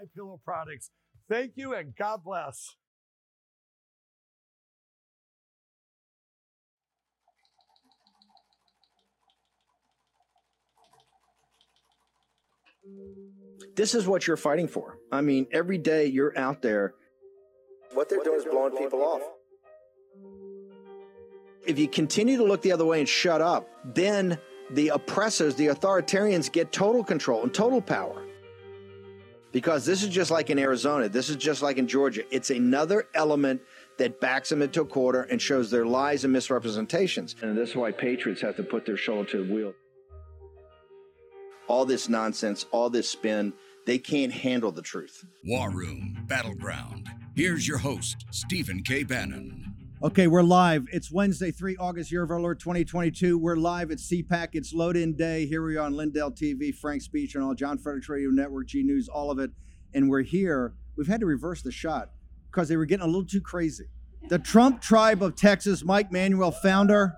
My Pillow products. Thank you and God bless. This is what you're fighting for. I mean, every day you're out there. What they're doing is blowing people off. If you continue to look the other way and shut up, then the oppressors, the authoritarians get total control and total power. Because this is just like in Arizona, this is just like in Georgia. It's another element that backs them into a corner and shows their lies and misrepresentations. And this is why patriots have to put their shoulder to the wheel. All this nonsense, all this spin, they can't handle the truth. War Room Battleground. Here's your host, Stephen K. Bannon. Okay, we're live. It's Wednesday, 3 August, year of our Lord 2022. We're live at CPAC. It's load in day. Here we are on Lindell TV, Frank Speech, and all John Fredericks Radio Network, G News, all of it. And we're here. We've had to reverse the shot because they were getting a little too crazy. The Trump Tribe of Texas, Mike Manuel, founder.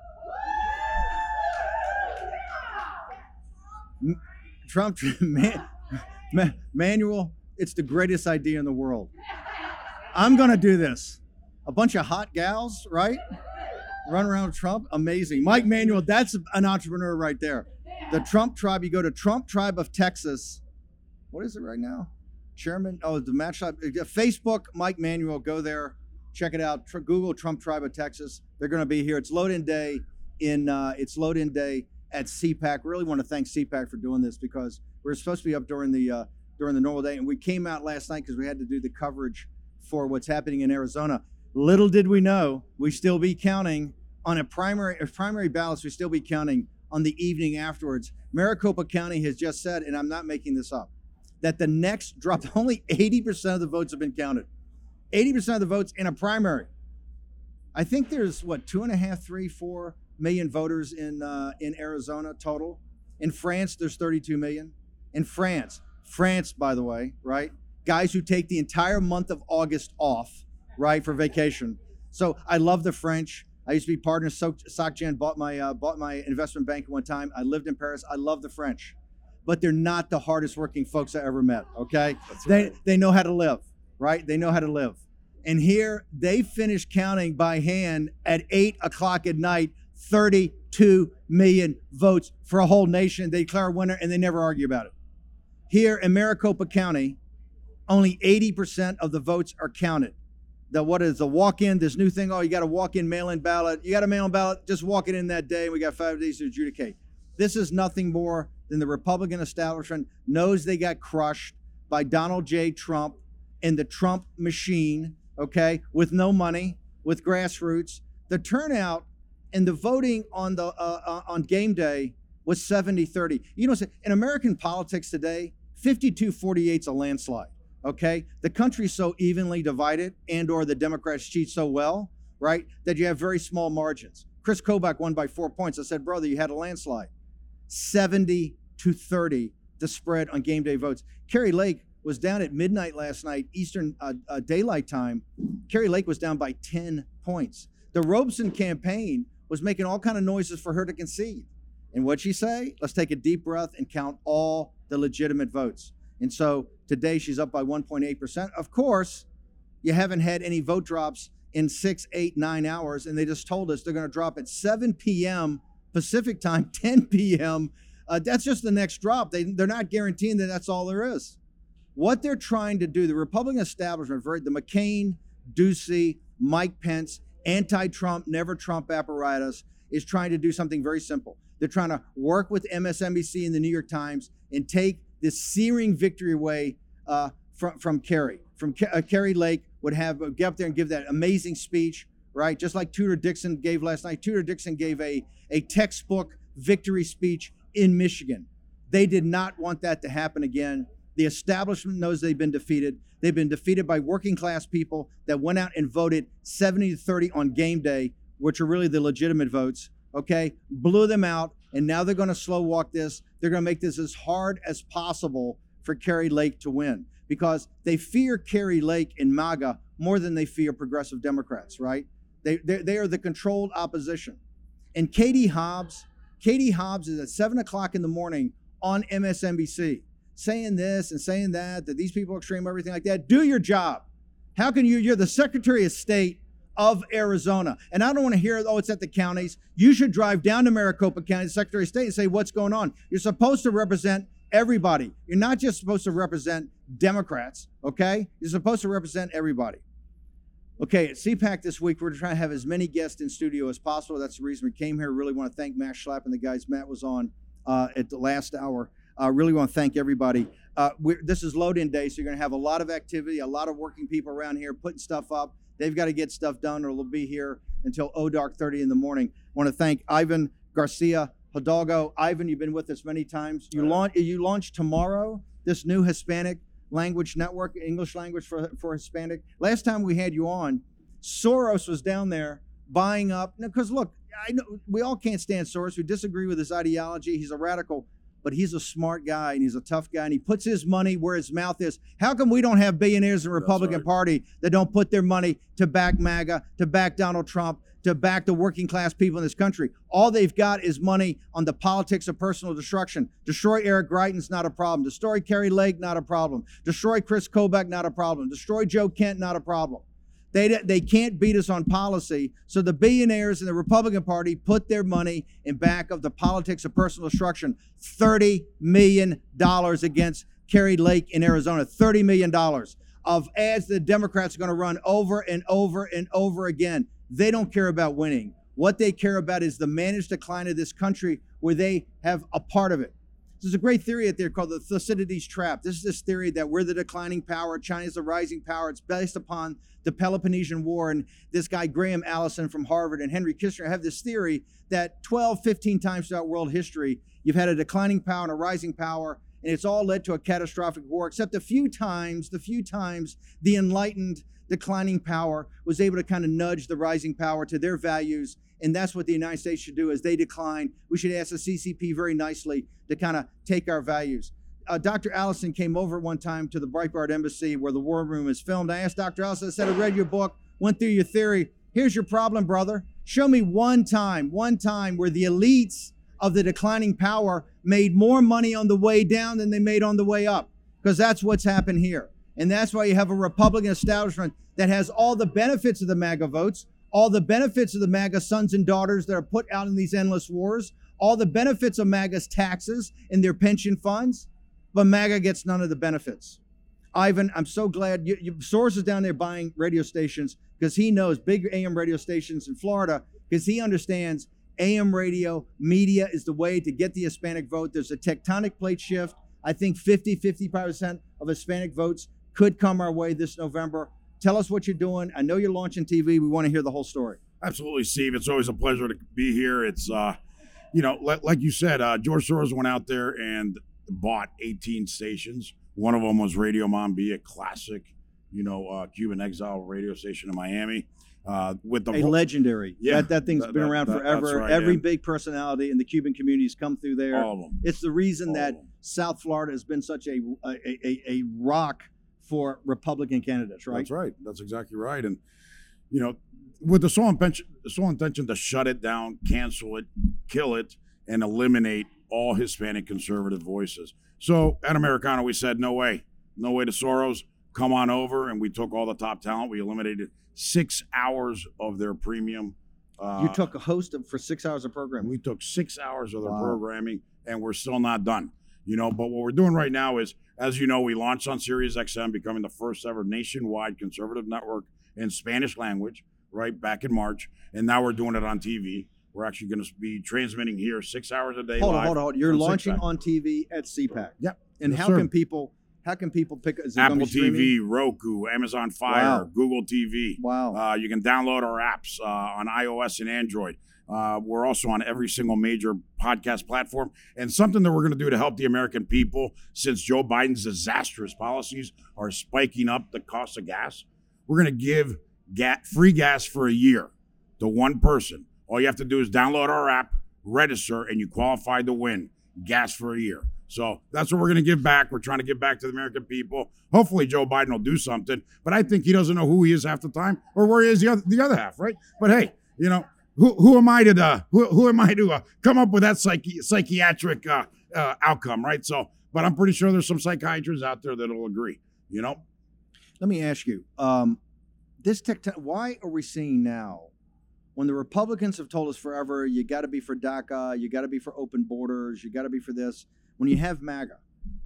Trump, man, Ma- Manuel, it's the greatest idea in the world. I'm going to do this. A bunch of hot gals, right? Run around Trump. Amazing. Mike Manuel, that's an entrepreneur right there. The Trump tribe, you go to Trump Tribe of Texas. What is it right now? Chairman, oh, the match tribe. Facebook, Mike Manuel, go there. Check it out. Tr- Google Trump Tribe of Texas. They're going to be here. It's load in day in, uh, it's load in day at CPAC. Really want to thank CPAC for doing this because we are supposed to be up during the, uh, during the normal day. And we came out last night because we had to do the coverage for what's happening in Arizona. Little did we know, we still be counting on a primary, a primary ballots. We still be counting on the evening afterwards. Maricopa County has just said, and I'm not making this up, that the next drop, only 80% of the votes have been counted. 80% of the votes in a primary. I think there's what two and a half, three, four million voters in uh, in Arizona total. In France, there's 32 million. In France, France, by the way, right? Guys who take the entire month of August off, right, for vacation. So I love the French. I used to be partners. SocGen bought my uh, bought my investment bank one time. I lived in Paris. I love the French, but they're not the hardest working folks I ever met. Okay, they they know how to live, right? They know how to live. And here they finish counting by hand at eight o'clock at night 32 million votes for a whole nation. They declare a winner and they never argue about it. Here in Maricopa County, only 80% of the votes are counted. The what is the walk-in? This new thing. Oh, you got to walk-in mail-in ballot. You got a mail-in ballot. Just walk it in that day. We got five days to adjudicate. This is nothing more than the Republican establishment knows they got crushed by Donald J. Trump and the Trump machine. Okay, with no money, with grassroots. The turnout and the voting on the uh, uh, on game day was 70-30. You know, in American politics today, 52-48 is a landslide. Okay, the country's so evenly divided, and or the Democrats cheat so well, right, that you have very small margins. Chris Kobach won by four points. I said, brother, you had a landslide. 70 to 30, the spread on game day votes. Kari Lake was down at midnight last night, Eastern uh, uh, Daylight Time. Kari Lake was down by 10 points. The Robson campaign was making all kind of noises for her to concede. And what'd she say? Let's take a deep breath and count all the legitimate votes. And so today she's up by 1.8%. Of course, you haven't had any vote drops in six, eight, nine hours. And they just told us they're going to drop at 7 p.m. Pacific time, 10 p.m. Uh, that's just the next drop. They, they're not guaranteeing that that's all there is. What they're trying to do, the Republican establishment, the McCain, Ducey, Mike Pence, anti Trump, never Trump apparatus is trying to do something very simple. They're trying to work with MSNBC and the New York Times and take this searing victory away uh, from, from Kari. From uh, Kari Lake would have uh, get up there and give that amazing speech, right? Just like Tudor Dixon gave last night. Tudor Dixon gave a, a textbook victory speech in Michigan. They did not want that to happen again. The establishment knows they've been defeated. They've been defeated by working class people that went out and voted 70 to 30 on game day, which are really the legitimate votes. Okay, blew them out, and now they're going to slow walk this. They're going to make this as hard as possible for Kari Lake to win because they fear Kari Lake and MAGA more than they fear progressive Democrats, right? They, they, they are the controlled opposition. And Katie Hobbs, Katie Hobbs is at seven o'clock in the morning on MSNBC saying this and saying that, that these people are extreme, everything like that. Do your job. How can you? You're the Secretary of State of Arizona. And I don't want to hear, oh, it's at the counties. You should drive down to Maricopa County, Secretary of State, and say, what's going on? You're supposed to represent everybody. You're not just supposed to represent Democrats, okay? You're supposed to represent everybody. Okay, at CPAC this week, we're trying to have as many guests in studio as possible. That's the reason we came here. Really want to thank Matt Schlapp and the guys Matt was on uh, at the last hour. I uh, really want to thank everybody. Uh, this is load in day, so you're going to have a lot of activity, a lot of working people around here putting stuff up. They've got to get stuff done, or they'll be here until oh dark 30 in the morning. I want to thank Ivan Garcia Hidalgo. Ivan, you've been with us many times. You launch you launch tomorrow this new Hispanic language network, English language for for Hispanic. Last time we had you on, Soros was down there buying up. Because look, I know we all can't stand Soros. We disagree with his ideology. He's a radical but he's a smart guy and he's a tough guy and he puts his money where his mouth is. How come we don't have billionaires in the Republican right. Party that don't put their money to back MAGA, to back Donald Trump, to back the working class people in this country? All they've got is money on the politics of personal destruction. Destroy Eric Greitens, not a problem. Destroy Kari Lake, not a problem. Destroy Chris Kobach, not a problem. Destroy Joe Kent, not a problem. They, they can't beat us on policy. So the billionaires in the Republican Party put their money in back of the politics of personal destruction. $30 million against Kari Lake in Arizona. $30 million of ads the Democrats are going to run over and over and over again. They don't care about winning. What they care about is the managed decline of this country where they have a part of it. There's a great theory out there called the Thucydides trap. This is this theory that we're the declining power, China is the rising power. It's based upon the Peloponnesian War. And this guy, Graham Allison from Harvard and Henry Kissinger, have this theory that 12, 15 times throughout world history, you've had a declining power and a rising power, and it's all led to a catastrophic war, except a few times, the few times the enlightened declining power was able to kind of nudge the rising power to their values and that's what the United States should do as they decline. We should ask the CCP very nicely to kind of take our values. Uh, Dr. Allison came over one time to the Breitbart Embassy where the war room is filmed. I asked Dr. Allison, I said, I read your book, went through your theory. Here's your problem, brother. Show me one time, one time where the elites of the declining power made more money on the way down than they made on the way up. Because that's what's happened here. And that's why you have a Republican establishment that has all the benefits of the MAGA votes, all the benefits of the MAGA sons and daughters that are put out in these endless wars, all the benefits of MAGA's taxes and their pension funds, but MAGA gets none of the benefits. Ivan, I'm so glad you, you Soros is down there buying radio stations because he knows big AM radio stations in Florida because he understands AM radio media is the way to get the Hispanic vote. There's a tectonic plate shift. I think 50, 55% of Hispanic votes could come our way this November. Tell us what you're doing. I know you're launching TV. We want to hear the whole story. Absolutely, Steve. It's always a pleasure to be here. It's, uh, you know, like, like you said, uh, George Soros went out there and bought 18 stations. One of them was Radio Mambi, a classic, you know, uh, Cuban exile radio station in Miami. Uh, with the a whole, legendary, yeah, that, that thing's that, been that, around forever. Right, Every yeah. big personality in the Cuban community has come through there. All of them. It's the reason All that South Florida has been such a a, a, a rock for Republican candidates, right? That's right. That's exactly right. And you know, with the sole intention, sole intention to shut it down, cancel it, kill it, and eliminate all Hispanic conservative voices. So at Americano, we said, no way, no way to Soros. Come on over, and we took all the top talent. We eliminated six hours of their premium. Uh, you took a host of, for six hours of programming. We took six hours of their wow. programming, and we're still not done. You know, but what we're doing right now is as you know, we launched on Sirius XM, becoming the first ever nationwide conservative network in Spanish language, right back in March, and now we're doing it on TV. We're actually going to be transmitting here six hours a day. Hold on, hold on, hold on. You're on launching on TV at CPAC. Yep. And yes, how sir. can people? How can people pick? Is Apple TV, Roku, Amazon Fire, wow. Google TV. Wow. Uh, you can download our apps uh, on iOS and Android. Uh, we're also on every single major podcast platform. And something that we're going to do to help the American people, since Joe Biden's disastrous policies are spiking up the cost of gas, we're going to give ga- free gas for a year to one person. All you have to do is download our app, register, and you qualify to win gas for a year. So that's what we're going to give back. We're trying to give back to the American people. Hopefully, Joe Biden will do something, but I think he doesn't know who he is half the time or where he is the other, the other half, right? But hey, you know, who, who am I to uh, who, who am I to uh, come up with that psychi- psychiatric uh, uh, outcome, right? So, but I'm pretty sure there's some psychiatrists out there that'll agree. You know, Let me ask you, um, this tech, why are we seeing now, when the Republicans have told us forever, you got to be for DACA, you got to be for open borders, you got to be for this, when you have MAGA,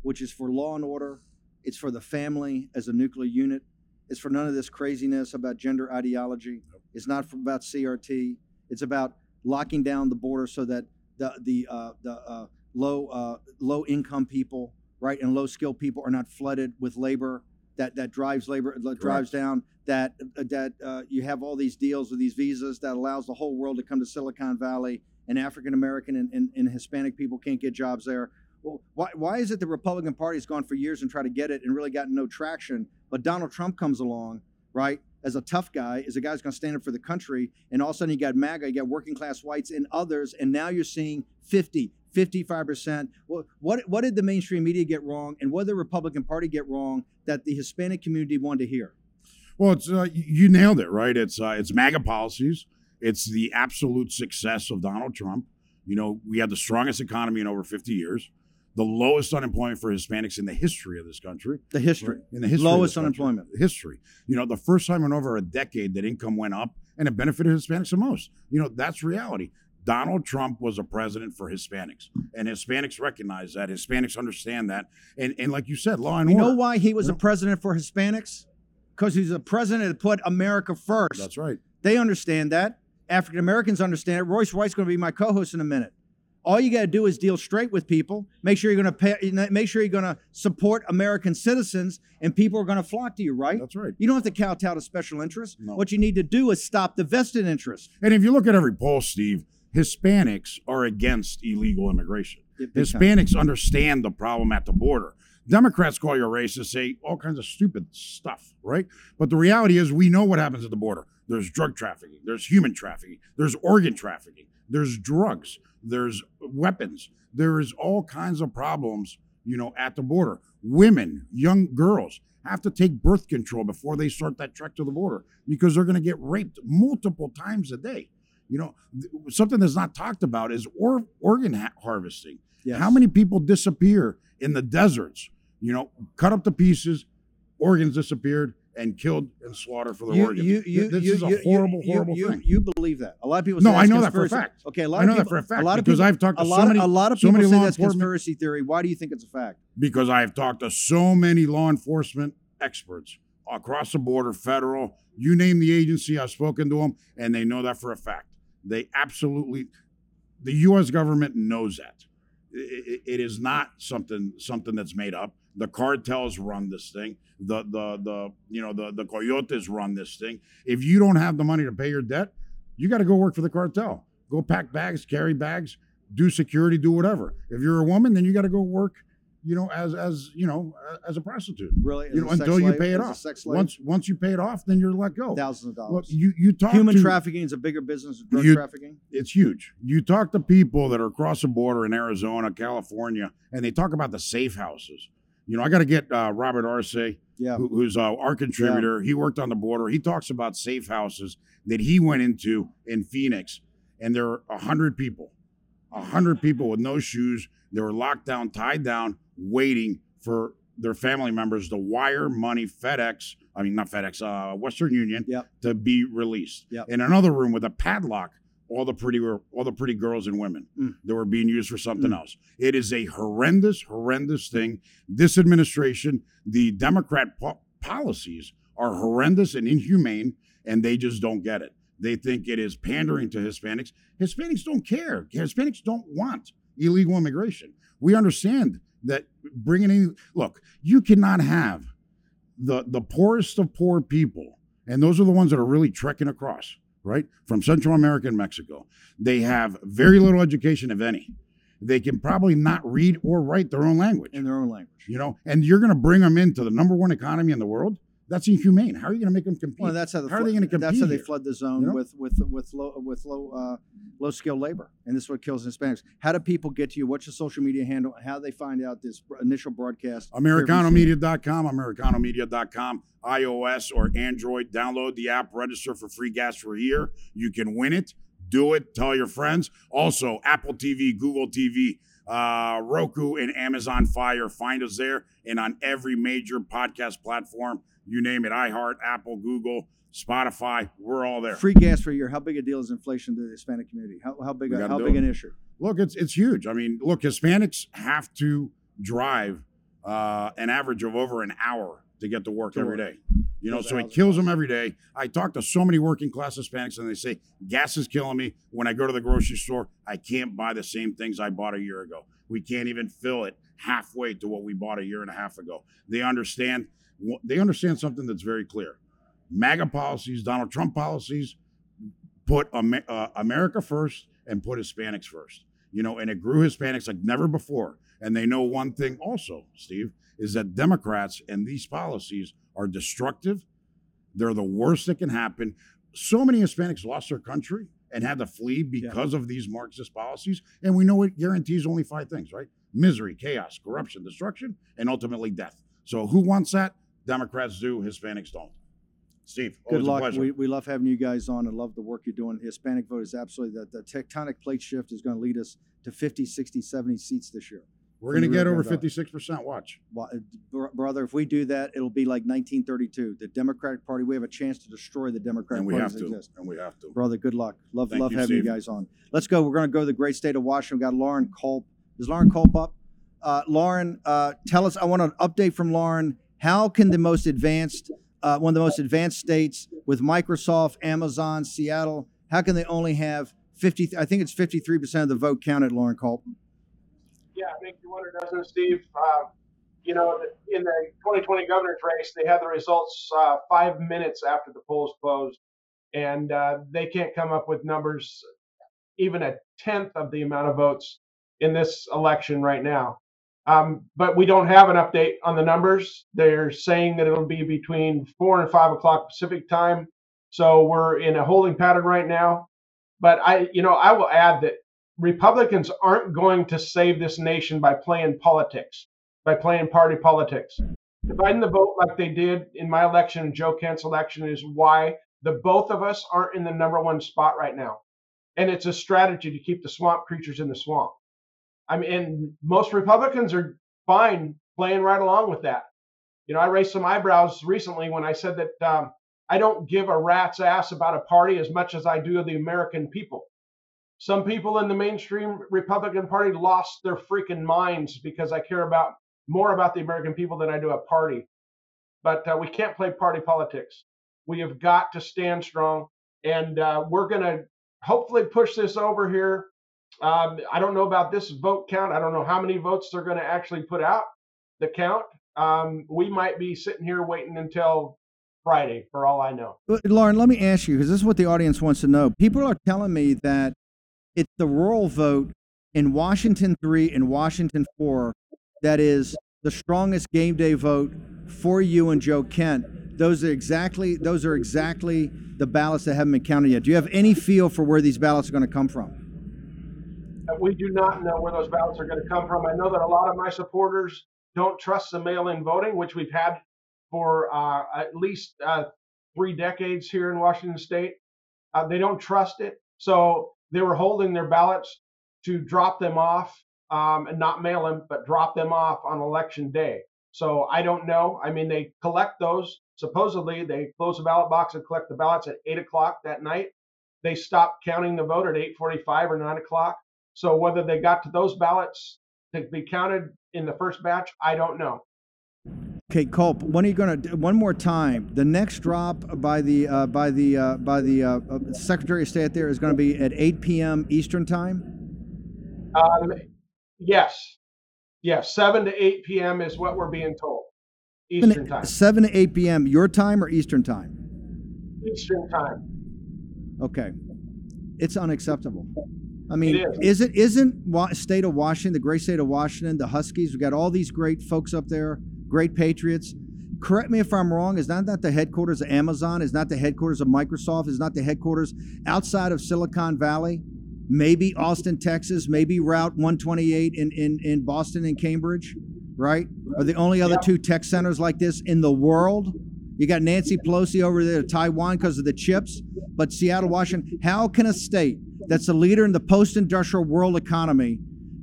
which is for law and order, it's for the family as a nuclear unit, it's for none of this craziness about gender ideology, it's not for, about CRT, it's about locking down the border so that the the uh, the uh, low uh, low income people, right, and low skilled people are not flooded with labor that that drives labor that drives down that uh, that uh, you have all these deals with these visas that allows the whole world to come to Silicon Valley and African American and, and, and Hispanic people can't get jobs there. Well, why, why is it the Republican Party's gone for years and tried to get it and really gotten no traction? But Donald Trump comes along, right, as a tough guy, as a guy who's going to stand up for the country, and all of a sudden you got MAGA, you got working class whites and others, and now you're seeing 50, 55%. Well, what, what did the mainstream media get wrong, and what did the Republican Party get wrong that the Hispanic community wanted to hear? Well, it's uh, you nailed it, right? It's uh, it's MAGA policies. It's the absolute success of Donald Trump. You know, we had the strongest economy in over 50 years, the lowest unemployment for Hispanics in the history of this country. The history. Right? In the history, Lowest unemployment. history. You know, the first time in over a decade that income went up, and it benefited Hispanics the most. You know, that's reality. Donald Trump was a president for Hispanics, and Hispanics recognize that. Hispanics understand that, and and like you said, law and You order. know why he was Yeah. a president for Hispanics? Because he's a president that put America first. That's right. They understand that. African Americans understand it. Royce White's going to be my co-host in a minute. All you got to do is deal straight with people. Make sure you're going to pay. Make sure you're going to support American citizens, and people are going to flock to you. Right? That's right. You don't have to kowtow to special interests. No. What you need to do is stop the vested interest. And if you look at every poll, Steve, Hispanics are against illegal immigration. Big time. Hispanics understand the problem at the border. Democrats call you a racist, say all kinds of stupid stuff, right? But the reality is, we know what happens at the border. There's drug trafficking, there's human trafficking, there's organ trafficking, there's drugs, there's weapons, there is all kinds of problems, you know, at the border. Women, young girls have to take birth control before they start that trek to the border because they're going to get raped multiple times a day. You know, th- something that's not talked about is or, organ ha- harvesting. Yes. How many people disappear in the deserts? You know, cut up to pieces, organs disappeared and killed and slaughtered for their You, organs. you, you, this you, is a horrible, you, horrible thing. You believe that? A lot of people. No, say I that's know that for a fact. Okay, a lot I of know that people, for a fact a lot of because people, I've talked to a so many- a lot of so people many say that's conspiracy theory. Why do you think it's a fact? because I have talked to so many law enforcement experts across the border, federal, you name the agency, I've spoken to them, and they know that for a fact. They absolutely, the U.S. government knows that. I- I- it is not something something that's made up. The cartels run this thing. The the the you know the the coyotes run this thing. If you don't have the money to pay your debt, you got to go work for the cartel. Go pack bags, carry bags, do security, do whatever. If you're a woman, then you got to go work, you know, as as you know, as a prostitute. Really? You know, until you pay it off. Once once you pay it off, then you're let go. thousands of dollars. Look, you you talk Human to, trafficking is a bigger business than drug You- trafficking. It's huge. You talk to people that are across the border in Arizona, California, and they talk about the safe houses. You know, I got to get uh, Robert Arce, Yeah. who, who's uh, our contributor. He worked on the border. He talks about safe houses that he went into in Phoenix, and there are a hundred people, a hundred people with no shoes. They were locked down, tied down, waiting for their family members to wire money, FedEx. I mean, not FedEx, uh, Western Union, Yep. to be released. Yep. In another room with a padlock, all the pretty all the pretty girls and women Mm. that were being used for something Mm. else. It is a horrendous, horrendous thing. This administration, the Democrat po- policies are horrendous and inhumane, and they just don't get it. They think it is pandering to Hispanics. Hispanics don't care. Hispanics don't want illegal immigration. We understand that bringing in look, you cannot have the the poorest of poor people, and those are the ones that are really trekking across, right, from Central America and Mexico. They have very little education, if any. They can probably not read or write their own language in their own language. you know, and you're going to bring them into the number one economy in the world. That's inhumane. How are you going to make them compete? Well, that's how, the How are they flood- gonna That's how they here? flood the zone You know? with with with low with low uh, low skilled labor, and this is what kills Hispanics. How do people get to you? What's your social media handle? How do they find out this initial broadcast? AmericanoMedia.com, AmericanoMedia.com, iOS or Android. Download the app, register for free gas for a year. You can win it. Do it. Tell your friends. Also, Apple TV, Google TV, uh, Roku, and Amazon Fire. Find us there and on every major podcast platform. You name it iHeart, Apple, Google, Spotify. We're all there. Free gas for a year. How big a deal is inflation to the Hispanic community? How, how big a, how big it. an issue? Look, it's it's huge. I mean, look, Hispanics have to drive uh, an average of over an hour to get to work To every work. day. You know, so it kills them every day. I talk to so many working class Hispanics, and they say gas is killing me. When I go to the grocery store, I can't buy the same things I bought a year ago. We can't even fill it halfway to what we bought a year and a half ago. They understand. They understand something that's very clear. MAGA policies, Donald Trump policies, put Amer- uh, America first and put Hispanics first. You know, and it grew Hispanics like never before. And they know one thing also, Steve, is that Democrats and these policies are destructive. They're the worst that can happen. So many Hispanics lost their country and had to flee because of these Marxist policies. And we know it guarantees only five things, right? Misery, chaos, corruption, destruction, and ultimately death. So who wants that? Democrats do, Hispanics don't. Steve, Good luck. pleasure. We, we love having you guys on and love the work you're doing. The Hispanic vote is absolutely the, the tectonic plate shift is going to lead us to 50, 60, 70 seats this year. We're going to get over 56%. Watch. Uh, Brother, if we do that, it'll be like 1932. The Democratic Party, we have a chance to destroy the Democratic And we Party have to. it exists. And we have to. Brother, good luck. Love, Thank love you, having you guys on. Let's go. We're going to go to the great state of Washington. We've got Loren Culp. Is Loren Culp up? Uh, Loren, uh, tell us. I want an update from Loren. How can the most advanced, uh, one of the most advanced states with Microsoft, Amazon, Seattle, how can they only have 50? I think it's 53% of the vote counted, Loren Culp. Yeah, I think you wonder, doesn't Steve? Uh, you know, in the 2020 governor's race, they had the results uh, five minutes after the polls closed, and uh, they can't come up with numbers even a tenth of the amount of votes in this election right now. Um, but we don't have an update on the numbers. They're saying that it'll be between four and five o'clock Pacific time. So we're in a holding pattern right now. But I, you know, I will add that Republicans aren't going to save this nation by playing politics, by playing party politics. Dividing the vote like they did in my election and Joe Kent's election is why the both of us aren't in the number one spot right now. And it's a strategy to keep the swamp creatures in the swamp. I mean, and most Republicans are fine playing right along with that. You know, I raised some eyebrows recently when I said that um, I don't give a rat's ass about a party as much as I do the American people. Some people in the mainstream Republican Party lost their freaking minds because I care about more about the American people than I do a party. But uh, we can't play party politics. We have got to stand strong, and uh, we're going to hopefully push this over here. Um, I don't know about this vote count. I don't know how many votes they're going to actually put out. The count. Um, we might be sitting here waiting until Friday, for all I know. Loren, let me ask you because this is what the audience wants to know. People are telling me that it's the rural vote in Washington 3 and Washington 4 that is the strongest game day vote for you and Joe Kent. Those are exactly those are exactly the ballots that haven't been counted yet. Do you have any feel for where these ballots are going to come from? We do not know where those ballots are going to come from. I know that a lot of my supporters don't trust the mail-in voting, which we've had for uh, at least uh, three decades here in Washington State. Uh, they don't trust it, so they were holding their ballots to drop them off um, and not mail them, but drop them off on election day. So I don't know. I mean, they collect those. Supposedly, they close the ballot box and collect the ballots at eight o'clock that night. They stop counting the vote at 8:45 or 9 o'clock. So whether they got to those ballots to be counted in the first batch, I don't know. Okay, Culp. When are you going to? One more time. The next drop by the uh, by the uh, by the uh, uh, Secretary of State there is going to be at 8 p.m. Eastern time. Um, yes, yes, 7 to 8 p.m. is what we're being told. Eastern time. 7 to 8 p.m. Your time or Eastern time? Eastern time. Okay. It's unacceptable. I mean, It is. it isn't wa- state of Washington, the great state of Washington, the Huskies? We've got all these great folks up there, great patriots. Correct me if I'm wrong. Is not that the headquarters of Amazon? Is not the headquarters of Microsoft? Is not the headquarters outside of Silicon Valley? Maybe Austin, Texas. Maybe Route 128 in in, in Boston and Cambridge, right? Are the only other two tech centers like this in the world? You got Nancy Pelosi over there to Taiwan because of the chips, but Seattle, Washington. How can a state that's a leader in the post-industrial world economy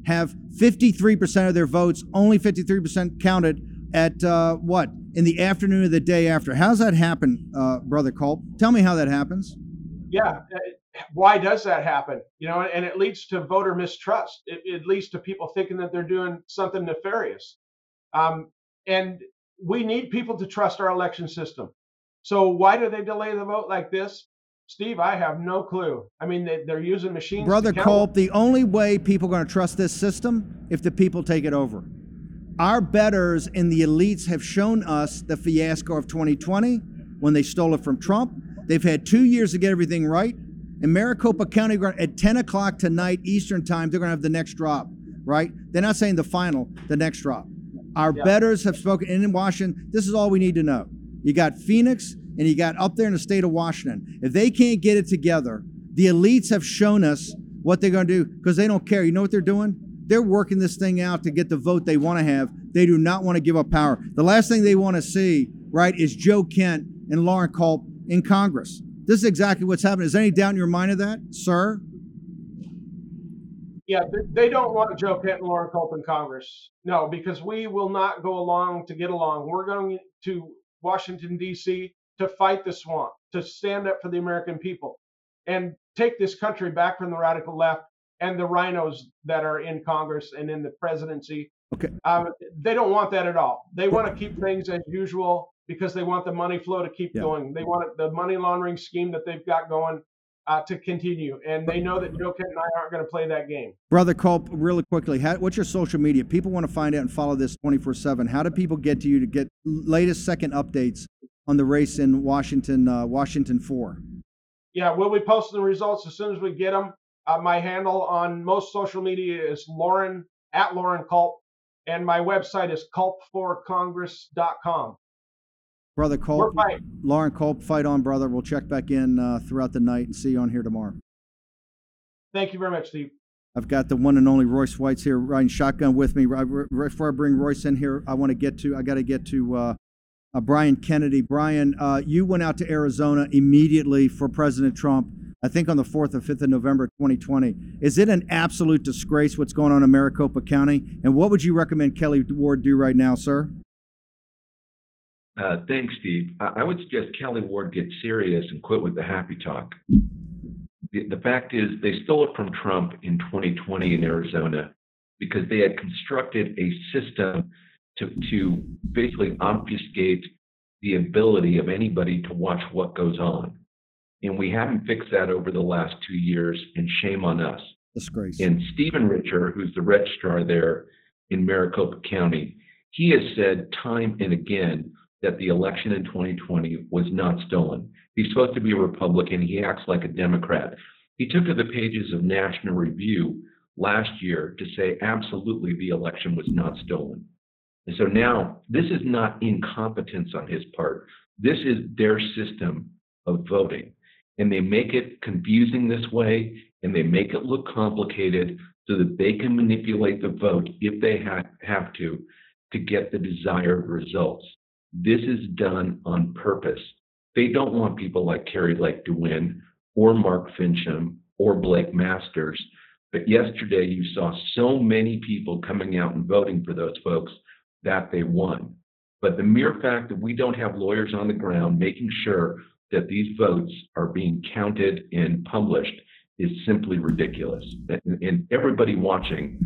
have 53% of their votes, only 53% counted at uh, what? In the afternoon of the day after. How's that happen, uh, Brother Culp? Tell me how that happens. Yeah. Uh, why does that happen? You know, and it leads to voter mistrust. It, it leads to people thinking that they're doing something nefarious. Um, and we need people to trust our election system. So why do they delay the vote like this? Steve, I have no clue. I mean, they, are using machines. Brother Culp, the only way people are going to trust this system if the people take it over. Our betters and the elites have shown us the fiasco of 2020 when they stole it from Trump. They've had two years to get everything right. In Maricopa County, at 10 o'clock tonight Eastern time, they're going to have the next drop, right? They're not saying the final, the next drop. Our yeah. betters have spoken and in Washington. This is all we need to know. You got Phoenix, and you got up there in the state of Washington. If they can't get it together, the elites have shown us what they're going to do because they don't care. You know what they're doing? They're working this thing out to get the vote they want to have. They do not want to give up power. The last thing they want to see, right, is Joe Kent and Loren Culp in Congress. This is exactly what's happening. Is there any doubt in your mind of that, sir? Yeah, they don't want Joe Kent and Loren Culp in Congress. No, because we will not go along to get along. We're going to Washington, D.C to fight the swamp, to stand up for the American people, and take this country back from the radical left and the rhinos that are in Congress and in the presidency. Okay. Um, they don't want that at all. They want to keep things as usual because they want the money flow to keep yeah. going. They want the money laundering scheme that they've got going uh, to continue. And they know that Joe Kent and I aren't going to play that game. Brother Culp, really quickly, how, what's your social media? People want to find out and follow this 24 7. How do people get to you to get latest second updates on the race in Washington, uh, Washington 4? Yeah, we'll be posting the results as soon as we get them. Uh, my handle on most social media is Loren at Loren Culp, and my website is culp4congress.com. Brother Culp, Loren Culp, fight on, brother. We'll check back in uh, throughout the night and see you on here tomorrow. Thank you very much, Steve. I've got the one and only Royce Whites here riding shotgun with me. Right before I bring Royce in here, I want to get to, I got to get to uh, uh, Brian Kennedy. Brian, uh, you went out to Arizona immediately for President Trump, I think on the 4th or 5th of November 2020. Is it an absolute disgrace what's going on in Maricopa County? And what would you recommend Kelly Ward do right now, sir? Uh, thanks, Steve. I, would suggest Kelly Ward get serious and quit with the happy talk. The, the fact is, they stole it from Trump in 2020 in Arizona because they had constructed a system to, to basically obfuscate the ability of anybody to watch what goes on. And we haven't fixed that over the last two years, and shame on us. Disgrace. And Stephen Richer, who's the registrar there in Maricopa County, he has said time and again that the election in 2020 was not stolen. He's supposed to be a Republican. He acts like a Democrat. He took to the pages of National Review last year to say absolutely the election was not stolen. And so now this is not incompetence on his part. This is their system of voting. And they make it confusing this way and they make it look complicated so that they can manipulate the vote if they ha- have to to get the desired results. This is done on purpose. They don't want people like Kari Lake to win or Mark Finchem or Blake Masters. But yesterday you saw so many people coming out and voting for those folks that they won. But the mere fact that we don't have lawyers on the ground making sure that these votes are being counted and published is simply ridiculous. And everybody watching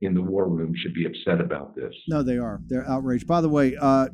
in the war room should be upset about this. No, they are. They're outraged. By the way, uh,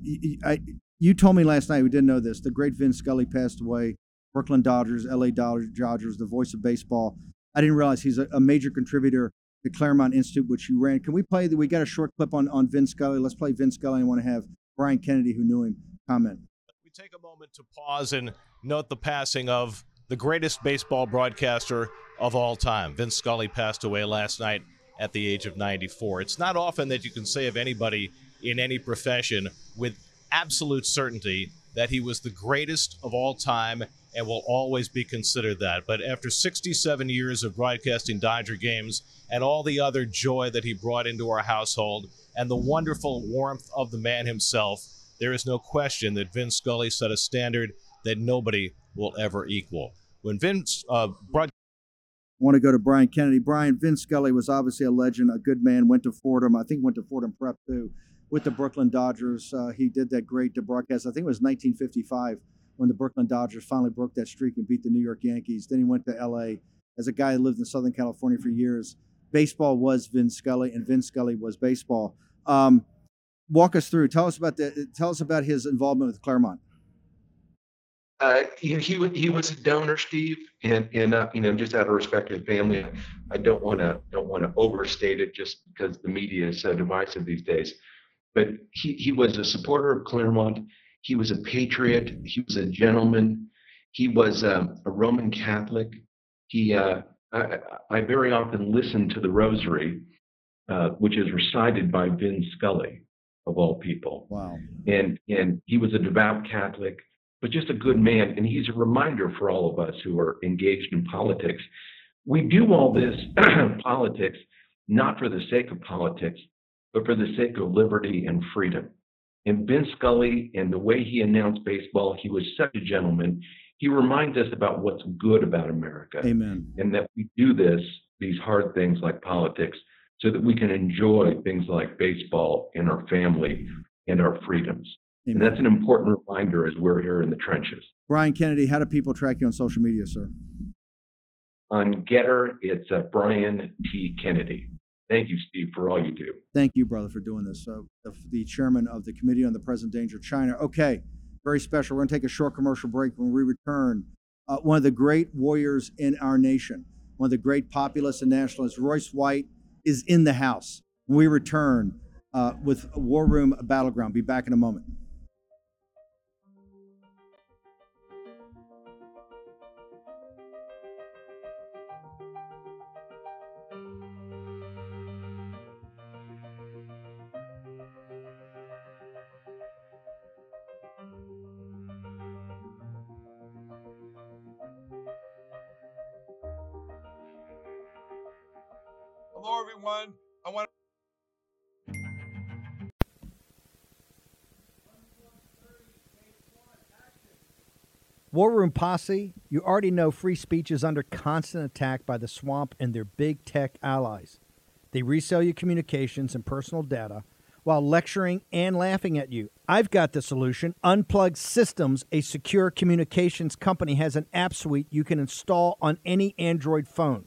I, you told me last night, we didn't know this, the great Vin Scully passed away. Brooklyn Dodgers, LA Dodgers, the voice of baseball. I didn't realize he's a, a major contributor the Claremont Institute, which you ran. Can we play? We got a short clip on on Vin Scully. Let's play Vin Scully. I want to have Brian Kennedy, who knew him, comment. We take a moment to pause and note the passing of the greatest baseball broadcaster of all time. Vin Scully passed away last night at the age of 94. It's not often that you can say of anybody in any profession with absolute certainty that he was the greatest of all time and will always be considered that. But after 67 years of broadcasting Dodger games and all the other joy that he brought into our household and the wonderful warmth of the man himself, there is no question that Vin Scully set a standard that nobody will ever equal. When Vince uh, brought want to go to Brian Kennedy. Brian, Vince Scully was obviously a legend, a good man, went to Fordham. I think went to Fordham Prep too with the Brooklyn Dodgers. Uh, he did that great to broadcast. I think it was 1955 when the Brooklyn Dodgers finally broke that streak and beat the New York Yankees. Then he went to LA as a guy who lived in Southern California for years. Baseball was Vin Scully, and Vin Scully was baseball. Um, walk us through. Tell us about the. Tell us about his involvement with Claremont. Uh, he, he he was a donor, Steve, and and uh, you know just out of respect to his family, I don't want to don't want to overstate it just because the media is so divisive these days. But he he was a supporter of Claremont. He was a patriot. He was a gentleman. He was um, a Roman Catholic. He uh, I, I very often listen to the Rosary, uh, which is recited by Vin Scully, of all people. Wow. And and he was a devout Catholic but just a good man. And he's a reminder for all of us who are engaged in politics. We do all this politics not for the sake of politics, but for the sake of liberty and freedom. And Ben Scully and the way he announced baseball, he was such a gentleman. He reminds us about what's good about America. Amen. And that we do this, these hard things like politics, so that we can enjoy things like baseball and our family and our freedoms. And that's an important reminder as we're here in the trenches. Brian Kennedy, how do people track you on social media, sir? On Gettr, it's uh, Brian T. Kennedy. Thank you, Steve, for all you do. Thank you, brother, for doing this. So, the, the chairman of the Committee on the Present Danger of China. Okay, very special. We're going to take a short commercial break. When we return, uh, one of the great warriors in our nation, one of the great populists and nationalists, Royce White, is in the house. We return uh, with War Room Battleground, be back in a moment. Hello, everyone. I want. War Room Posse, you already know free speech is under constant attack by the swamp and their big tech allies. They resell your communications and personal data while lecturing and laughing at you. I've got the solution. Unplugged Systems, a secure communications company, has an app suite you can install on any Android phone,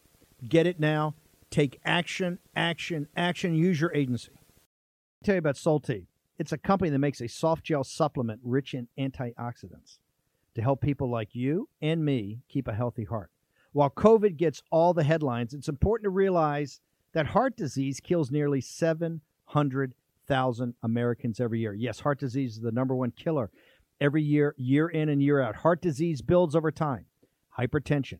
Get it now. Take action, action, action. Use your agency. I'll tell you about Solti. It's a company that makes a soft gel supplement rich in antioxidants to help people like you and me keep a healthy heart. While COVID gets all the headlines, it's important to realize that heart disease kills nearly 700,000 Americans every year. Yes, heart disease is the number one killer every year, year in and year out. Heart disease builds over time. Hypertension,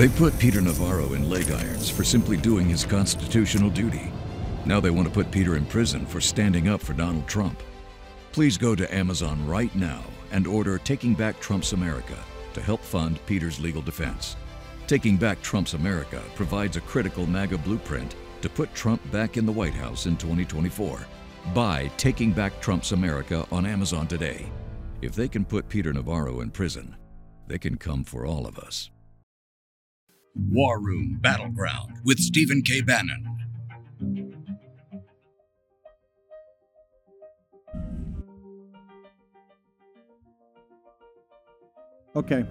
They put Peter Navarro in leg irons for simply doing his constitutional duty. Now they want to put Peter in prison for standing up for Donald Trump. Please go to Amazon right now and order Taking Back Trump's America to help fund Peter's legal defense. Taking Back Trump's America provides a critical MAGA blueprint to put Trump back in the White House in 2024. Buy Taking Back Trump's America on Amazon today. If they can put Peter Navarro in prison, they can come for all of us. War Room Battleground with Stephen K. Bannon. Okay.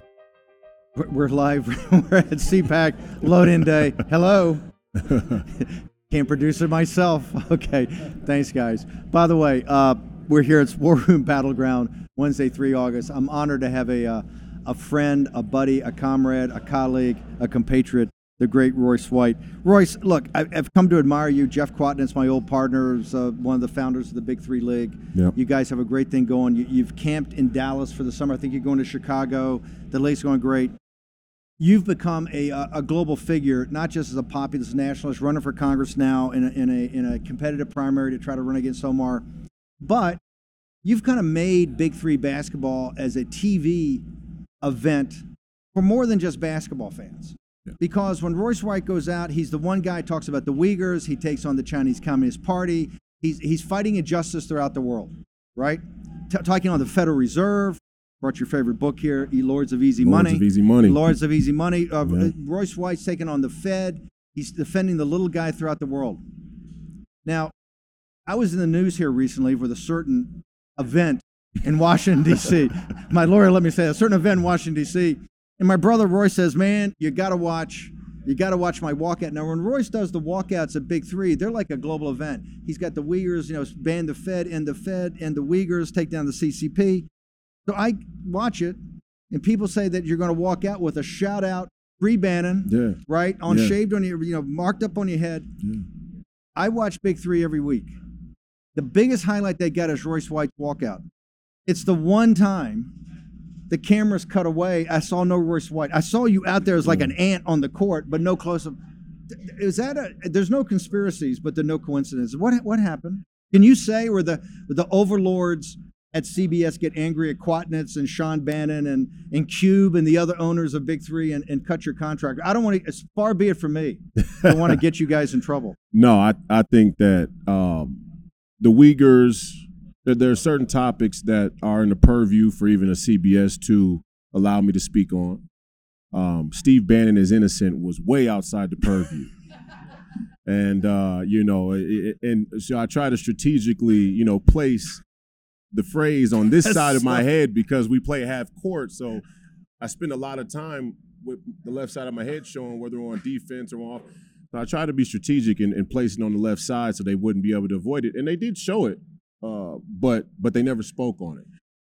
We're- live. We're at CPAC load in day. Hello. Can't produce it myself. Okay. Thanks, guys. By the way, uh, we're here at War Room Battleground, Wednesday, 3 August. I'm honored to have a, uh, a friend, a buddy, a comrade, a colleague, a compatriot, the great Royce White. Royce, look, I- I've come to admire you. Jeff Kwatinetz, my old partner, is uh, one of the founders of the Big Three League. Yep. You guys have a great thing going. You, you've camped in Dallas for the summer. I think you're going to Chicago. The league's going great. You've become a, a a global figure, not just as a populist nationalist running for Congress now in a, in a, in a competitive primary to try to run against Omar, but you've kind of made Big Three basketball as a TV event for more than just basketball fans. Because when Royce White goes out, he's the one guy who talks about the Uyghurs. He takes on the Chinese Communist Party. He's, he's fighting injustice throughout the world, right? T- talking on the Federal Reserve. Brought your favorite book here, E Lords of Easy Lords Money. of Easy Money. Lords of Easy Money. Uh, Yeah. Royce White's taking on the Fed. He's defending the little guy throughout the world. Now, I was in the news here recently with a certain event in Washington, D.C. my lawyer let me say a certain event in Washington, D.C. And my brother Roy says, "Man, you got to watch, you got to watch my walkout." Now, when Royce does the walkouts at Big Three, they're like a global event. He's got the Uyghurs, you know, ban the Fed, and the Fed, and the Uyghurs take down the CCP. So I watch it, and people say that you're going to walk out with a shout out, free Bannon, Yeah. right, on Yeah. shaved on your, you know, marked up on your head. I watch Big Three every week. The biggest highlight they got is Royce White's walkout. It's the one time the cameras cut away. I saw no Royce White. I saw you out there as like an ant on the court, but no close up. Is that a? There's no conspiracies, but there are no coincidences. What what happened? Can you say where the where the overlords at CBS get angry at Kwatinetz and Sean Bannon and and Cube and the other owners of Big Three and, and cut your contract? I don't want to. As far be it from me. I don't want to get you guys in trouble. No, I, I think that um, the Uyghurs, there, there are certain topics that are in the purview for even a CBS to allow me to speak on. Um, Steve Bannon is innocent was way outside the purview. and, uh, you know, it, it- and so I try to strategically, you know, place the phrase on this That's side of my head because we play half court. So I spend a lot of time with the left side of my head showing whether on defense or off. So I try to be strategic in, in placing on the left side so they wouldn't be able to avoid it, and they did show it, uh, but but they never spoke on it.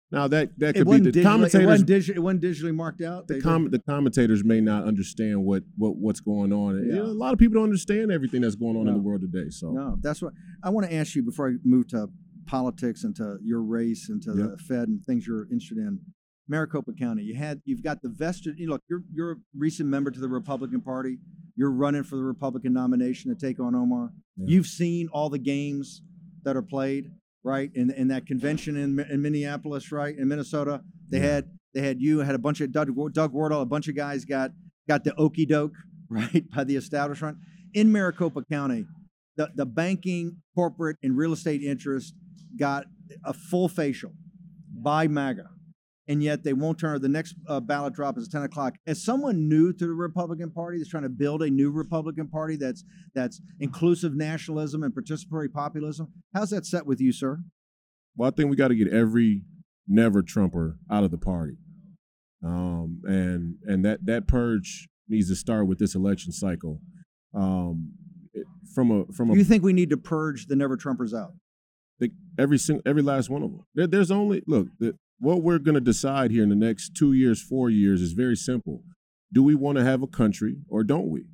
Now that that It could be the digitally, it, commentators. wasn't digi- it wasn't digitally marked out. The, com- the commentators may not understand what, what what's going on. And, you know, a lot of people don't understand everything that's going on in the world today. So No, that's what I want to ask you before I move to politics and to your race and to the Fed and things you're interested in. Maricopa County, you had you've got the vested. You know, look, you're you're a recent member to the Republican Party. You're running for the Republican nomination to take on Omar. You've seen all the games that are played, right? In in that convention in, in Minneapolis, right? In Minnesota, they had they had you had a bunch of Doug, Doug Wardlow, a bunch of guys got got the okey doke right by the establishment in Maricopa County. The the banking, corporate, and real estate interest got a full facial by MAGA, and yet they won't turn. The next uh, ballot drop is ten o'clock. As someone new to the Republican Party that's trying to build a new Republican Party that's that's inclusive nationalism and participatory populism, how's that set with you, sir? Well, I think we got to get every never Trumper out of the party, um, and and that that purge needs to start with this election cycle. Um, from a from a you think we need to purge the never Trumpers out? every single every last one of them. There, there's only look the, what we're going to decide here in the next two years, four years is very simple. Do we want to have a country or don't we?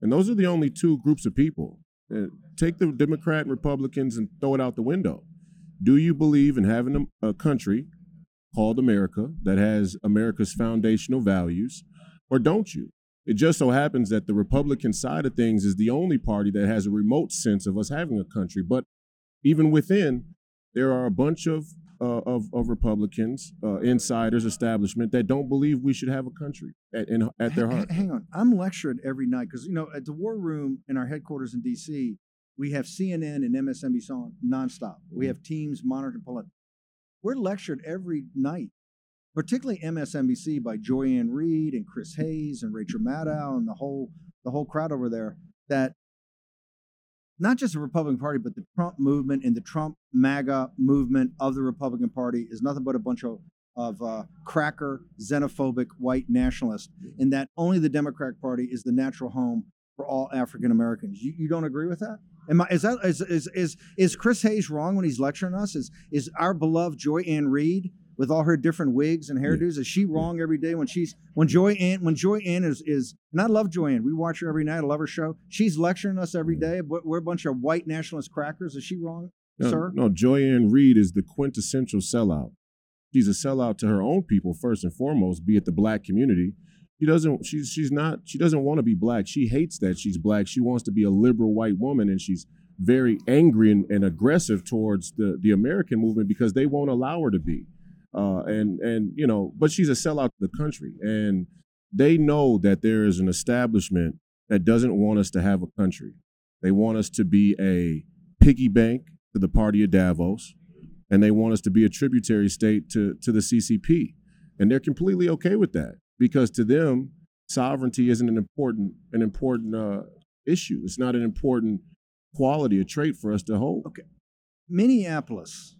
And those are the only two groups of people. Uh, take the Democrat and Republicans and throw it out the window. Do you believe in having a, a country called America that has America's foundational values, or don't you? It just so happens that the Republican side of things is the only party that has a remote sense of us having a country. But even within, there are a bunch of uh, of, of Republicans, uh, insiders, establishment that don't believe we should have a country at, in, at their heart. Hang on, I'm lectured every night because you know at the War Room in our headquarters in D.C. We have CNN and MSNBC on nonstop. We have teams monitoring politics. We're lectured every night, particularly MSNBC by Joy-Ann Reid and Chris Hayes and Rachel Maddow and the whole the whole crowd over there that not just the Republican Party, but the Trump movement and the Trump MAGA movement of the Republican Party is nothing but a bunch of of uh, cracker, xenophobic white nationalists, and that only the Democratic Party is the natural home for all African Americans. You, you don't agree with that? Am I, is that is, is is is Chris Hayes wrong when he's lecturing us? Is is our beloved Joy-Ann Reid with all her different wigs and hairdos? Is she wrong every day when she's when Joy Ann when Joy Ann is is and I love Joy Ann. We watch her every night. I love her show. She's lecturing us every day. We're we're a bunch of white nationalist crackers. Is she wrong, No, sir? no, Joy-Ann Reid is the quintessential sellout. She's a sellout to her own people first and foremost, be it the black community. She doesn't. She's she's not. She doesn't want to be black. She hates that she's black. She wants to be a liberal white woman, and she's very angry and, and aggressive towards the the American movement because they won't allow her to be. Uh, and and you know, but she's a sellout to the country, and they know that there is an establishment that doesn't want us to have a country. They want us to be a piggy bank to the party of Davos, and they want us to be a tributary state to to the CCP, and they're completely okay with that because to them, sovereignty isn't an important an important uh, issue. It's not an important quality, a trait for us to hold. Okay. Minneapolis,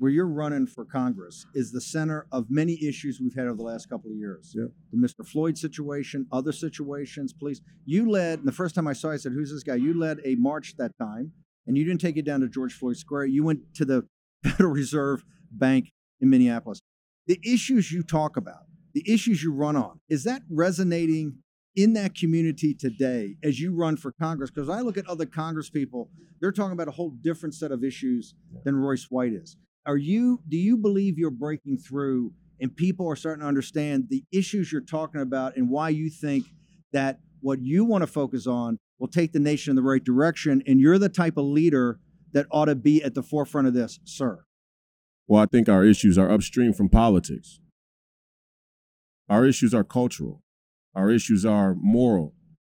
where you're running for Congress, is the center of many issues we've had over the last couple of years. Yeah. The Mr. Floyd situation, other situations, police. You led, and the first time I saw you, I said, Who's this guy? You led a march that time, and you didn't take it down to George Floyd Square. You went to the Federal Reserve Bank in Minneapolis. The issues you talk about, the issues you run on, is that resonating in that community today as you run for Congress? Because I look at other Congress people, they're talking about a whole different set of issues than Royce White is. Are you do you believe you're breaking through and people are starting to understand the issues you're talking about and why you think that what you want to focus on will take the nation in the right direction and you're the type of leader that ought to be at the forefront of this, sir? Well, I think our issues are upstream from politics. Our issues are cultural. Our issues are moral.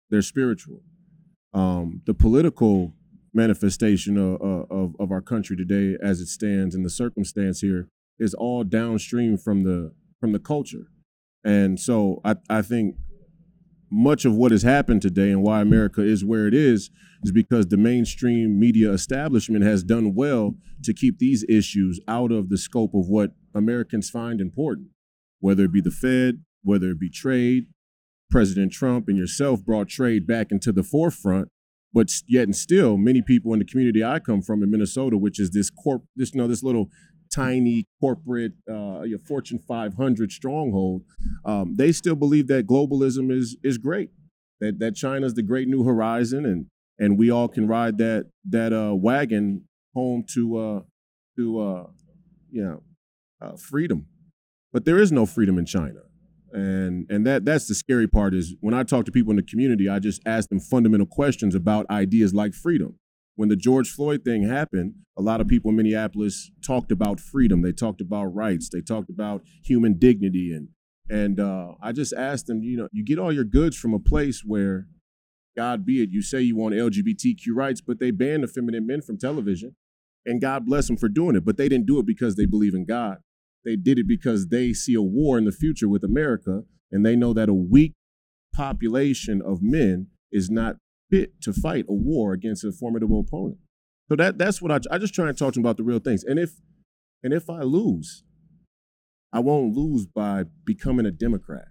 They're spiritual. Um, the political manifestation of, of, of our country today, as it stands, and the circumstance here, is all downstream from the from the culture. And so I, I think much of what has happened today and why America is where it is is because the mainstream media establishment has done well to keep these issues out of the scope of what Americans find important, whether it be the Fed, whether it be trade. President Trump and yourself brought trade back into the forefront, but yet and still, many people in the community I come from in Minnesota, which is this corp, this you know, this little tiny corporate, uh, your Fortune 500 stronghold, um, they still believe that globalism is is great, that that China's the great new horizon, and and we all can ride that that uh, wagon home to uh, to uh, you know uh, freedom. But there is no freedom in China, and and that that's the scary part. Is when I talk to people in the community, I just ask them fundamental questions about ideas like freedom. When the George Floyd thing happened, a lot of people in Minneapolis talked about freedom. They talked about rights. They talked about human dignity, and and uh, I just asked them, you know, you get all your goods from a place where, God be it, you say you want LGBTQ rights, but they banned effeminate men from television, and God bless them for doing it. But they didn't do it because they believe in God. They did it because they see a war in the future with America, and they know that a weak population of men is not fit to fight a war against a formidable opponent. So that that's what I I just try and talk to them about the real things. And if and if I lose, I won't lose by becoming a Democrat,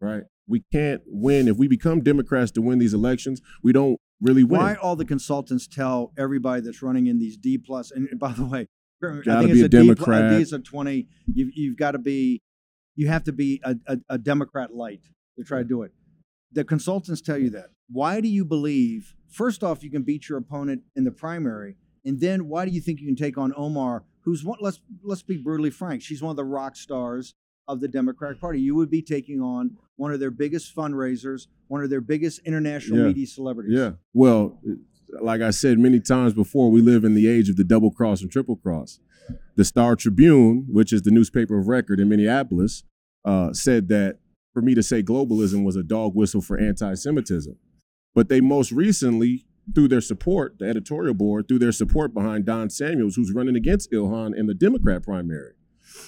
right? We can't win if we become Democrats to win these elections. We don't really win. Why all the consultants tell everybody that's running in these D plus? And by the way, I think be it's a a D Democrat. D is a twenty. You've you've got to be, you have to be a, a, a Democrat light to try to do it. The consultants tell you that. Why do you believe? First off, you can beat your opponent in the primary, and then why do you think you can take on Omar, who's one? Let's let's be brutally frank. She's one of the rock stars of the Democratic Party. You would be taking on one of their biggest fundraisers, one of their biggest international Yeah. media celebrities. Yeah. Well, like I said many times before, we live in the age of the double cross and triple cross. The Star Tribune, which is the newspaper of record in Minneapolis, uh, said that for me to say globalism was a dog whistle for anti Semitism. But they most recently through their support, the editorial board, through their support behind Don Samuels, who's running against Ilhan in the Democrat primary.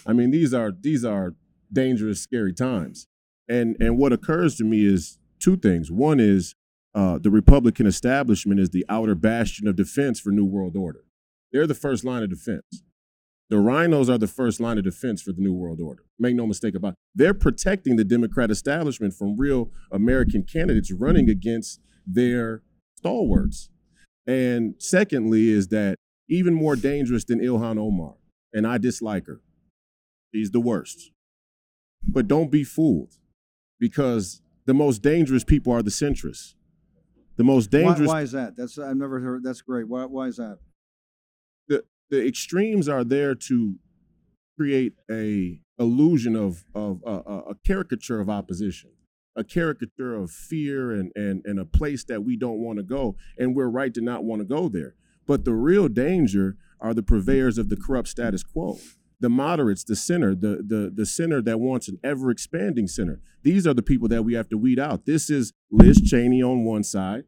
I mean, these are these are dangerous, scary times. And and what occurs to me is two things. One is uh, the Republican establishment is the outer bastion of defense for New World Order. They're the first line of defense. The rhinos are the first line of defense for the New World Order. Make no mistake about it. They're protecting the Democrat establishment from real American candidates running against their stalwarts. And secondly, is that even more dangerous than Ilhan Omar, and I dislike her. She's the worst. But don't be fooled because the most dangerous people are the centrists. The most dangerous. Why, why is that? That's I've never heard. That's great. Why, why is that? The the extremes are there to create a illusion of of uh, a caricature of opposition, a caricature of fear and and and a place that we don't want to go, and we're right to not want to go there. But the real danger are the purveyors of the corrupt status quo the moderates, the center, the the the center that wants an ever expanding center. These are the people that we have to weed out. This is Liz Cheney on one side,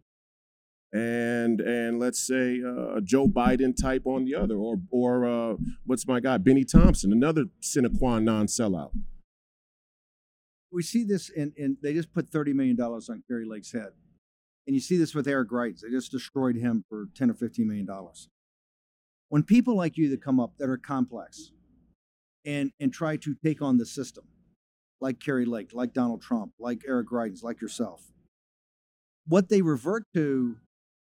and and let's say uh, Joe Biden type on the other, or or uh, what's my guy Bennie Thompson, another sine qua non sellout. We see this in, in they just put thirty million dollars on Kari Lake's head, and you see this with Eric Greitens. They just destroyed him for ten or fifteen million dollars. When people like you that come up that are complex, and and try to take on the system, like Kari Lake, like Donald Trump, like Eric Greitens, like yourself. What they revert to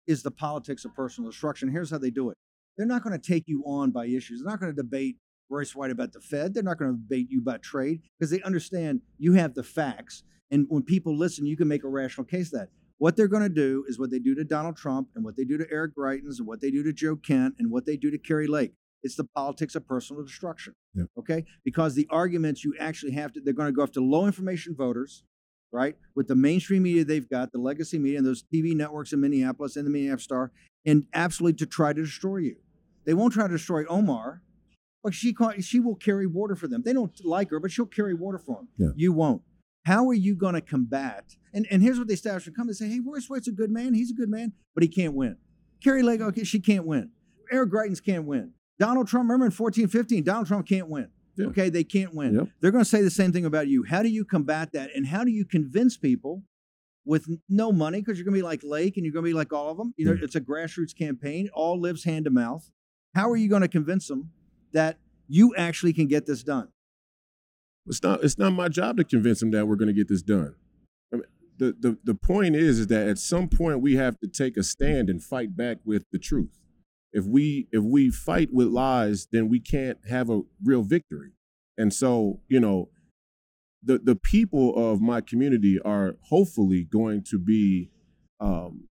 is the politics of personal destruction. Here's how they do it. They're not going to take you on by issues. They're not going to debate Royce White about the Fed. They're not going to debate you about trade because they understand you have the facts. And when people listen, you can make a rational case that. What they're going to do is what they do to Donald Trump and what they do to Eric Greitens and what they do to Joe Kent and what they do to Kari Lake. It's the politics of personal destruction. Yep. Okay? Because the arguments you actually have to, they're going to go after low information voters, right? With the mainstream media they've got, the legacy media, and those TV networks in Minneapolis and the Minneapolis Star, and absolutely to try to destroy you. They won't try to destroy Omar, but she she will carry water for them. They don't like her, but she'll carry water for them. Yeah. You won't. How are you going to combat? And and here's what they establish: come and say, "Hey, Royce White's a good man. He's a good man, but he can't win." Lake, okay, she can't win. Eric Greitens can't win. Donald Trump, remember in 14, 15, Donald Trump can't win. Yeah. Okay, they can't win. Yep. They're going to say the same thing about you. How do you combat that? And how do you convince people with no money, because you're going to be like Lake and you're going to be like all of them? You know, Yeah. it's a grassroots campaign, all lives hand to mouth. How are you going to convince them that you actually can get this done? It's not it's not my job to convince them that we're going to get this done. I mean, the, the the point is is that at some point we have to take a stand and fight back with the truth. If we if we fight with lies, then we can't have a real victory. And so, you know, the the people of my community are hopefully going to be um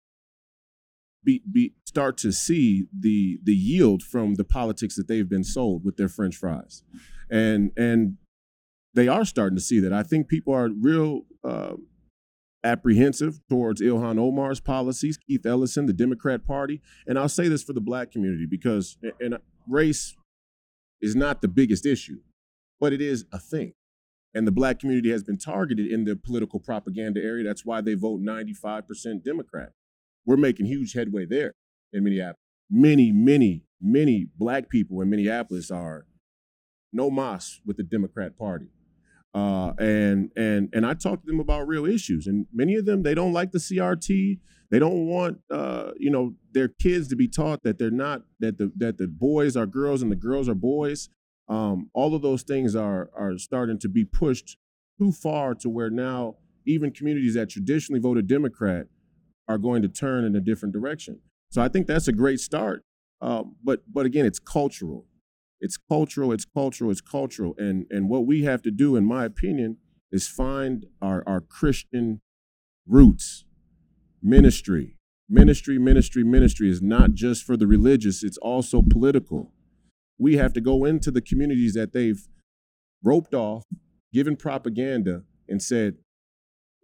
be, be start to see the the yield from the politics that they've been sold with their french fries and and they are starting to see that i think people are real uh, apprehensive towards ilhan omar's policies keith ellison the democrat party and i'll say this for the black community because and uh, race is not the biggest issue but it is a thing and the black community has been targeted in the political propaganda area that's why they vote 95% democrat we're making huge headway there in Minneapolis. Many, many, many black people in Minneapolis are no mas with the Democrat Party. Uh, and and and I talk to them about real issues, and many of them they don't like the CRT. They don't want uh, you know their kids to be taught that they're not that the that the boys are girls and the girls are boys. Um, all of those things are are starting to be pushed too far to where now even communities that traditionally voted Democrat are going to turn in a different direction. So I think that's a great start. Um, but but again, it's cultural. It's cultural. It's cultural. It's cultural. And and what we have to do, in my opinion, is find our our Christian roots. Ministry, ministry, ministry, ministry is not just for the religious. It's also political. We have to go into the communities that they've roped off, given propaganda, and said,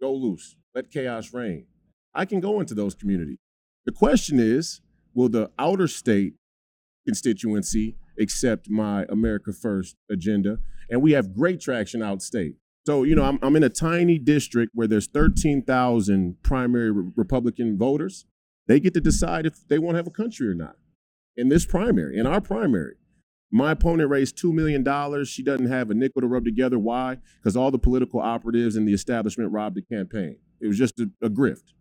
"Go loose. Let chaos reign." I can go into those communities. The question is, will the outer state constituency accept my America First agenda? And we have great traction out state. So, you know, I'm, I'm in a tiny district where there's 13,000 primary re- Republican voters. They get to decide if they want to have a country or not. In this primary, in our primary, my opponent raised $2 million. She doesn't have a nickel to rub together. Why? Because all the political operatives and the establishment robbed the campaign. It was just a, a grift.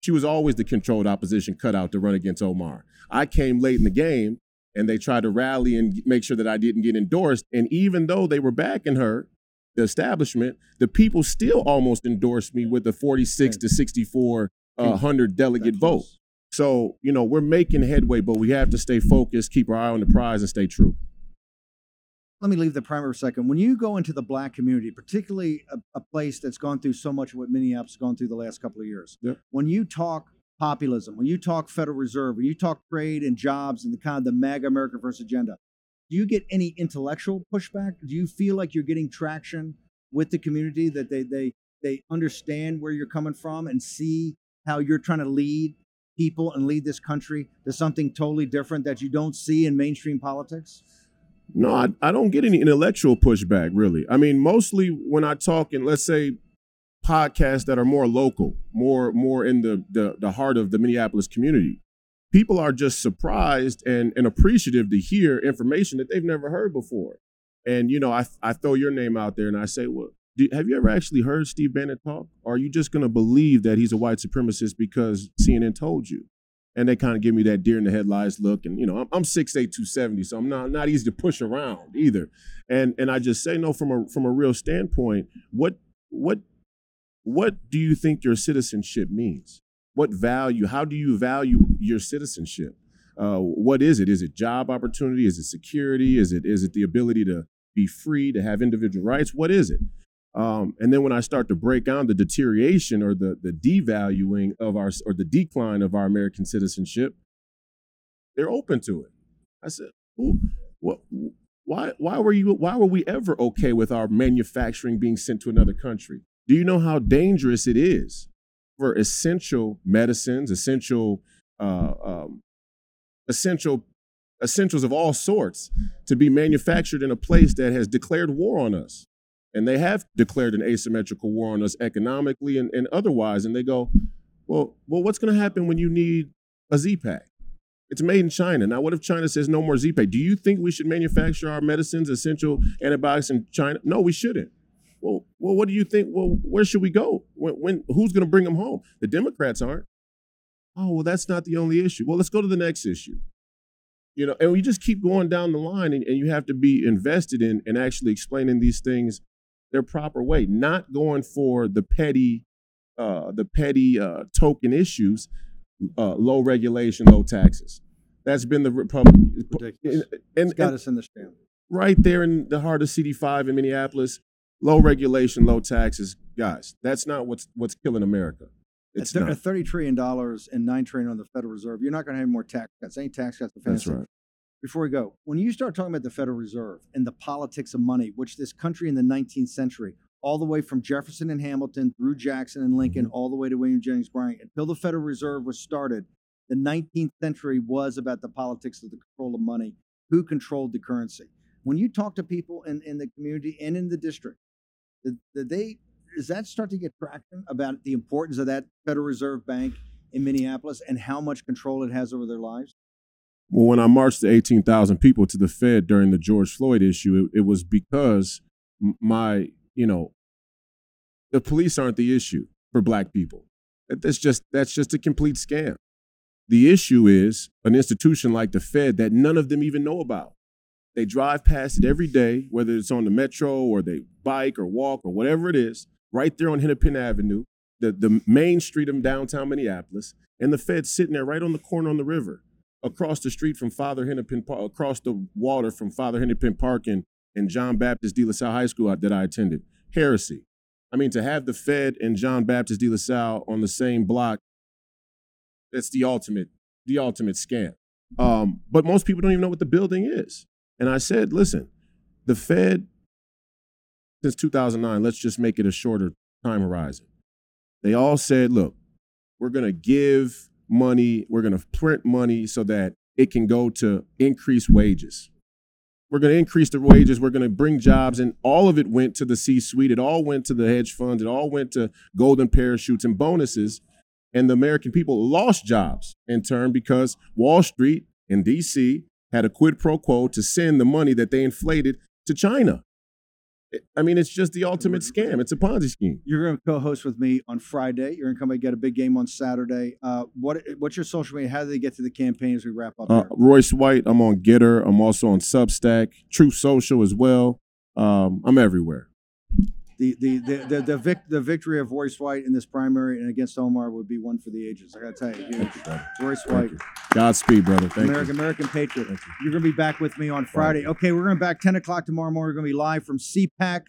She was always the controlled opposition cutout to run against Omar. I came late in the game and they tried to rally and make sure that I didn't get endorsed. And even though they were backing her, the establishment, the people still almost endorsed me with a 46 to 64 uh, 100 delegate vote. So, you know, we're making headway, but we have to stay focused, keep our eye on the prize, and stay true. Let me leave the primary for a second. When you go into the black community, particularly a, a place that's gone through so much of what Minneapolis has gone through the last couple of years, Yeah. when you talk populism, when you talk Federal Reserve, when you talk trade and jobs and the kind of the MAGA America First agenda, do you get any intellectual pushback? Do you feel like you're getting traction with the community that they they they understand where you're coming from and see how you're trying to lead people and lead this country to something totally different that you don't see in mainstream politics? No, I, I don't get any intellectual pushback, really. I mean, mostly when I talk and let's say, podcasts that are more local, more more in the the, the heart of the Minneapolis community, people are just surprised and, and appreciative to hear information that they've never heard before. And you know, I I throw your name out there and I say, well, do, have you ever actually heard Steve Bannon talk? Or are you just going to believe that he's a white supremacist because CNN told you? And they kind of give me that deer in the headlights look. And you know, I'm, I'm 6'8", 270, so I'm not not easy to push around either. And and I just say no from a from a real standpoint. What what what do you think your citizenship means? What value? How do you value your citizenship? Uh, what is it? Is it job opportunity? Is it security? Is it is it the ability to be free to have individual rights? What is it? Um, and then when I start to break down the deterioration or the the devaluing of our or the decline of our American citizenship, they're open to it. I said, Who, what, why why were you why were we ever okay with our manufacturing being sent to another country? Do you know how dangerous it is for essential medicines, essential uh, um, essential essentials of all sorts to be manufactured in a place that has declared war on us? and they have declared an asymmetrical war on us economically and, and otherwise. And they go, well, well, what's going to happen when you need a Z-Pack? It's made in China. Now, what if China says no more Z-Pack? Do you think we should manufacture our medicines, essential antibiotics in China? No, we shouldn't. Well, well, what do you think? Well, where should we go? When, when who's going to bring them home? The Democrats aren't. Oh, well, that's not the only issue. Well, let's go to the next issue. You know, and we just keep going down the line, and, and you have to be invested in and actually explaining these things their proper way, not going for the petty, uh, the petty uh, token issues, uh, low regulation, low taxes. That's been the Republican. Ridiculous. And, it's got and- us in the jam. right there in the heart of CD5 in Minneapolis, low regulation, low taxes, guys. That's not what's what's killing America. It's At at thirty trillion dollars and nine trillion on the Federal Reserve, you're not going to have more tax cuts. Any tax cuts? That's right. Before we go, when you start talking about the Federal Reserve and the politics of money, which this country in the 19th century, all the way from Jefferson and Hamilton through Jackson and Lincoln, Mm-hmm. all the way to William Jennings Bryan, until the Federal Reserve was started, the 19th century was about the politics of the control of money, who controlled the currency. When you talk to people in, in the community and in the district, did, did they does that start to get traction about the importance of that Federal Reserve Bank in Minneapolis and how much control it has over their lives? Well, when I marched the 18,000 people to the Fed during the George Floyd issue, it, it was because my, you know, the police aren't the issue for black people. That- That's just that's just a complete scam. The issue is an institution like the Fed that none of them even know about. They drive past it every day, whether it's on the metro or they bike or walk or whatever it is, right there on Hennepin Avenue, the, the main street of downtown Minneapolis, and the Fed's sitting there right on the corner on the river, across the street from Father Hennepin Park, across the water from Father Hennepin Park and, and John Baptist De La Salle High School that I attended. Heresy. I mean, to have the Fed and John Baptist De La Salle on the same block, that's the ultimate, the ultimate scam. Um, but most people don't even know what the building is. And I said, listen, the Fed, since 2009, let's just make it a shorter time horizon. They all said, look, we're going to give money, we're going to print money so that it can go to increase wages. We're going to increase the wages, we're going to bring jobs, and all of it went to the C suite. It all went to the hedge funds, it all went to golden parachutes and bonuses. And the American people lost jobs in turn because Wall Street in DC had a quid pro quo to send the money that they inflated to China. I mean, it's just the ultimate scam. It's a Ponzi scheme. You're going to co-host with me on Friday. You're going to come and get a big game on Saturday. Uh, what What's your social media? How do they get to the campaign as we wrap up? Uh, Royce White. I'm on Gettr. I'm also on Substack, Truth Social as well. Um, I'm everywhere. The the the the the, vic, the victory of Royce White in this primary and against Omar would be one for the ages. I got to tell you, huge. Royce White. Godspead, brother. Thank American you. American Patriot. You. You're going to be back with me on Friday. Okay, we're going to be back 10 o'clock tomorrow morning. We're going to be live from CPAC.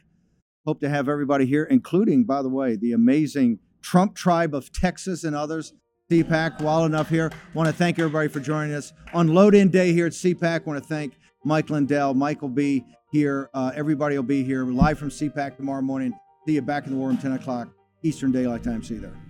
Hope to have everybody here, including, by the way, the amazing Trump tribe of Texas and others. CPAC, wild enough here. Want to thank everybody for joining us on load in day here at CPAC. Want to thank Mike Lindell. Will be here. Uh, everybody will be here live from CPAC tomorrow morning. See you back in the war room, 10 o'clock Eastern Daylight Time. See you there.